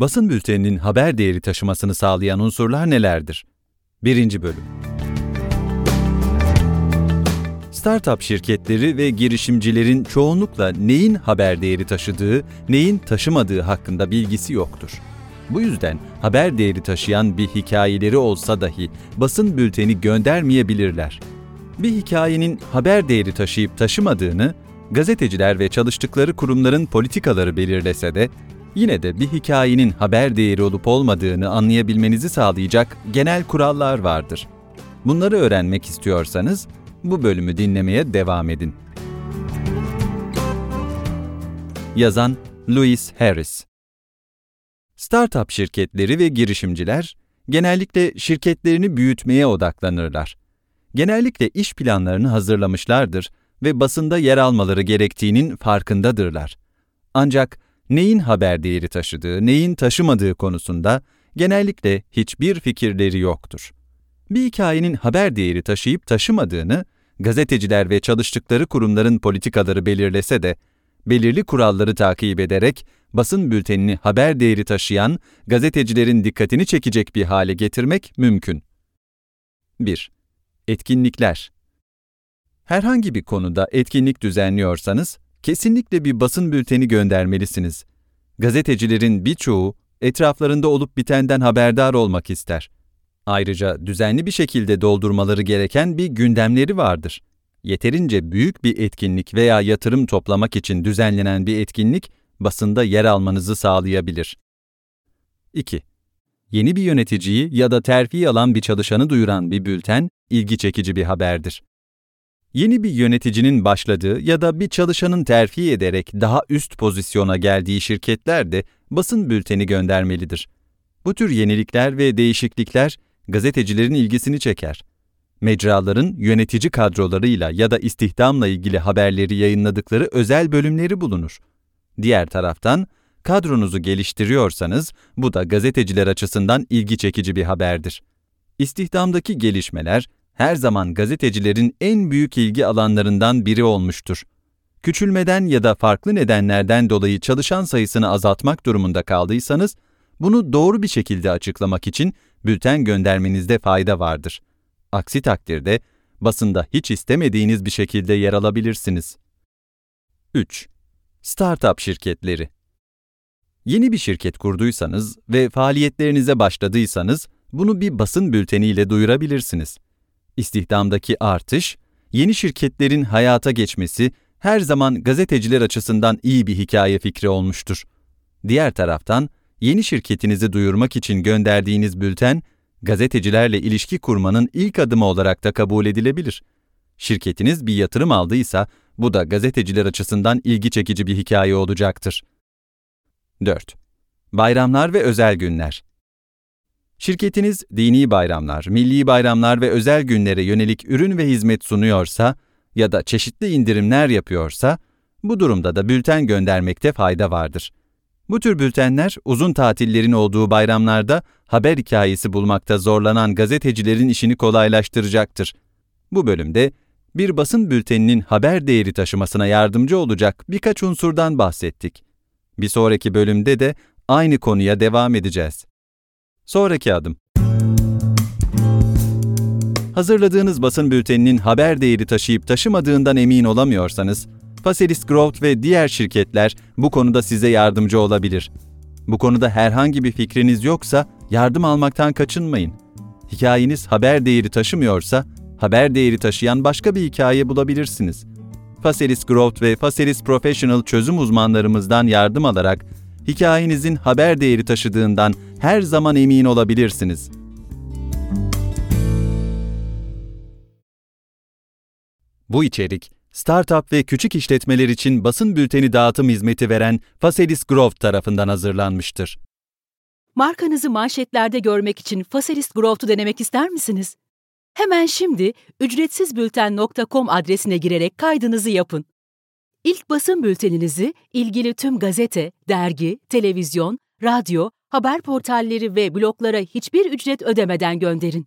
Basın bülteninin haber değeri taşımasını sağlayan unsurlar nelerdir? 1. Bölüm Startup şirketleri ve girişimcilerin çoğunlukla neyin haber değeri taşıdığı, neyin taşımadığı hakkında bilgisi yoktur. Bu yüzden haber değeri taşıyan bir hikayeleri olsa dahi basın bülteni göndermeyebilirler. Bir hikayenin haber değeri taşıyıp taşımadığını gazeteciler ve çalıştıkları kurumların politikaları belirlese de yine de bir hikayenin haber değeri olup olmadığını anlayabilmenizi sağlayacak genel kurallar vardır. Bunları öğrenmek istiyorsanız bu bölümü dinlemeye devam edin. Yazan Louis Harris Startup şirketleri ve girişimciler genellikle şirketlerini büyütmeye odaklanırlar. Genellikle iş planlarını hazırlamışlardır ve basında yer almaları gerektiğinin farkındadırlar. Ancak neyin haber değeri taşıdığı, neyin taşımadığı konusunda genellikle hiçbir fikirleri yoktur. Bir hikayenin haber değeri taşıyıp taşımadığını gazeteciler ve çalıştıkları kurumların politikaları belirlese de belirli kuralları takip ederek basın bültenini haber değeri taşıyan gazetecilerin dikkatini çekecek bir hale getirmek mümkün. 1. Etkinlikler Herhangi bir konuda etkinlik düzenliyorsanız, kesinlikle bir basın bülteni göndermelisiniz. Gazetecilerin birçoğu etraflarında olup bitenden haberdar olmak ister. Ayrıca düzenli bir şekilde doldurmaları gereken bir gündemleri vardır. Yeterince büyük bir etkinlik veya yatırım toplamak için düzenlenen bir etkinlik basında yer almanızı sağlayabilir. 2. Yeni bir yöneticiyi ya da terfi alan bir çalışanı duyuran bir bülten ilgi çekici bir haberdir. Yeni bir yöneticinin başladığı ya da bir çalışanın terfi ederek daha üst pozisyona geldiği şirketler de basın bülteni göndermelidir. Bu tür yenilikler ve değişiklikler gazetecilerin ilgisini çeker. Mecraların yönetici kadrolarıyla ya da istihdamla ilgili haberleri yayınladıkları özel bölümleri bulunur. Diğer taraftan, kadronuzu geliştiriyorsanız bu da gazeteciler açısından ilgi çekici bir haberdir. İstihdamdaki gelişmeler her zaman gazetecilerin en büyük ilgi alanlarından biri olmuştur. Küçülmeden ya da farklı nedenlerden dolayı çalışan sayısını azaltmak durumunda kaldıysanız, bunu doğru bir şekilde açıklamak için bülten göndermenizde fayda vardır. Aksi takdirde basında hiç istemediğiniz bir şekilde yer alabilirsiniz. 3. Startup şirketleri Yeni bir şirket kurduysanız ve faaliyetlerinize başladıysanız bunu bir basın bülteniyle duyurabilirsiniz. İstihdamdaki artış, yeni şirketlerin hayata geçmesi her zaman gazeteciler açısından iyi bir hikaye fikri olmuştur. Diğer taraftan, yeni şirketinizi duyurmak için gönderdiğiniz bülten, gazetecilerle ilişki kurmanın ilk adımı olarak da kabul edilebilir. Şirketiniz bir yatırım aldıysa, bu da gazeteciler açısından ilgi çekici bir hikaye olacaktır. 4. Bayramlar ve özel günler Şirketiniz dini bayramlar, milli bayramlar ve özel günlere yönelik ürün ve hizmet sunuyorsa ya da çeşitli indirimler yapıyorsa, bu durumda da bülten göndermekte fayda vardır. Bu tür bültenler uzun tatillerin olduğu bayramlarda haber hikayesi bulmakta zorlanan gazetecilerin işini kolaylaştıracaktır. Bu bölümde bir basın bülteninin haber değeri taşımasına yardımcı olacak birkaç unsurdan bahsettik. Bir sonraki bölümde de aynı konuya devam edeceğiz. Sonraki adım. Hazırladığınız basın bülteninin haber değeri taşıyıp taşımadığından emin olamıyorsanız, Faselis Growth ve diğer şirketler bu konuda size yardımcı olabilir. Bu konuda herhangi bir fikriniz yoksa yardım almaktan kaçınmayın. Hikayeniz haber değeri taşımıyorsa, haber değeri taşıyan başka bir hikaye bulabilirsiniz. Faselis Growth ve Faselis Professional çözüm uzmanlarımızdan yardım alarak hikayenizin haber değeri taşıdığından her zaman emin olabilirsiniz. Bu içerik, startup ve küçük işletmeler için basın bülteni dağıtım hizmeti veren Faselis Growth tarafından hazırlanmıştır. Markanızı manşetlerde görmek için Faselis Growth'u denemek ister misiniz? Hemen şimdi ücretsizbülten.com adresine girerek kaydınızı yapın. İlk basın bülteninizi ilgili tüm gazete, dergi, televizyon, radyo, haber portalleri ve bloglara hiçbir ücret ödemeden gönderin.